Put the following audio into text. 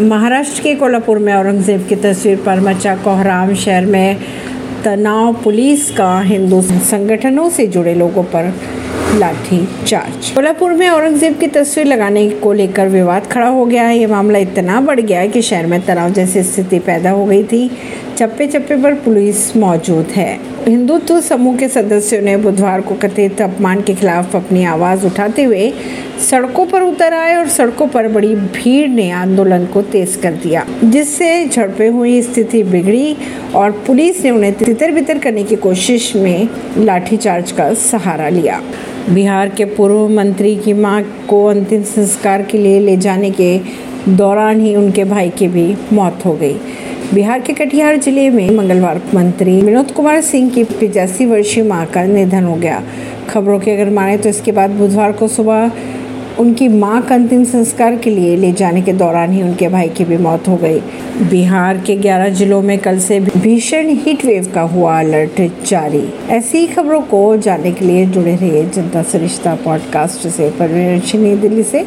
महाराष्ट्र के कोल्हापुर में औरंगज़ेब की तस्वीर पर मचा कोहराम शहर में तनाव, पुलिस का हिंदू संगठनों से जुड़े लोगों पर लाठी चार्ज। कोल्हापुर में औरंगज़ेब की तस्वीर लगाने को लेकर विवाद खड़ा हो गया है। ये मामला इतना बढ़ गया है कि शहर में तनाव जैसी स्थिति पैदा हो गई थी। चप्पे चप्पे पर पुलिस मौजूद है। हिंदुत्व समूह के सदस्यों ने बुधवार को कथित अपमान के खिलाफ अपनी आवाज़ उठाते हुए सड़कों पर उतर आए और सड़कों पर बड़ी भीड़ ने आंदोलन को तेज कर दिया, जिससे झड़पें हुई, स्थिति बिगड़ी और पुलिस ने उन्हें तितर बितर करने की कोशिश में लाठीचार्ज का सहारा लिया। बिहार के पूर्व मंत्री की माँ को अंतिम संस्कार के लिए ले जाने के दौरान ही उनके भाई की भी मौत हो गई। बिहार के कटिहार ज़िले में मंगलवार मंत्री विनोद कुमार सिंह की पिचासी वर्षीय माँ का निधन हो गया। खबरों की अगर माने तो इसके बाद बुधवार को सुबह उनकी माँ का अंतिम संस्कार के लिए ले जाने के दौरान ही उनके भाई की भी मौत हो गई। बिहार के 11 जिलों में कल से भीषण हीट वेव का हुआ अलर्ट जारी। ऐसी ही खबरों को जानने के लिए जुड़े रहिए जनता सरिश्ता पॉडकास्ट से। परवीन दिल्ली से।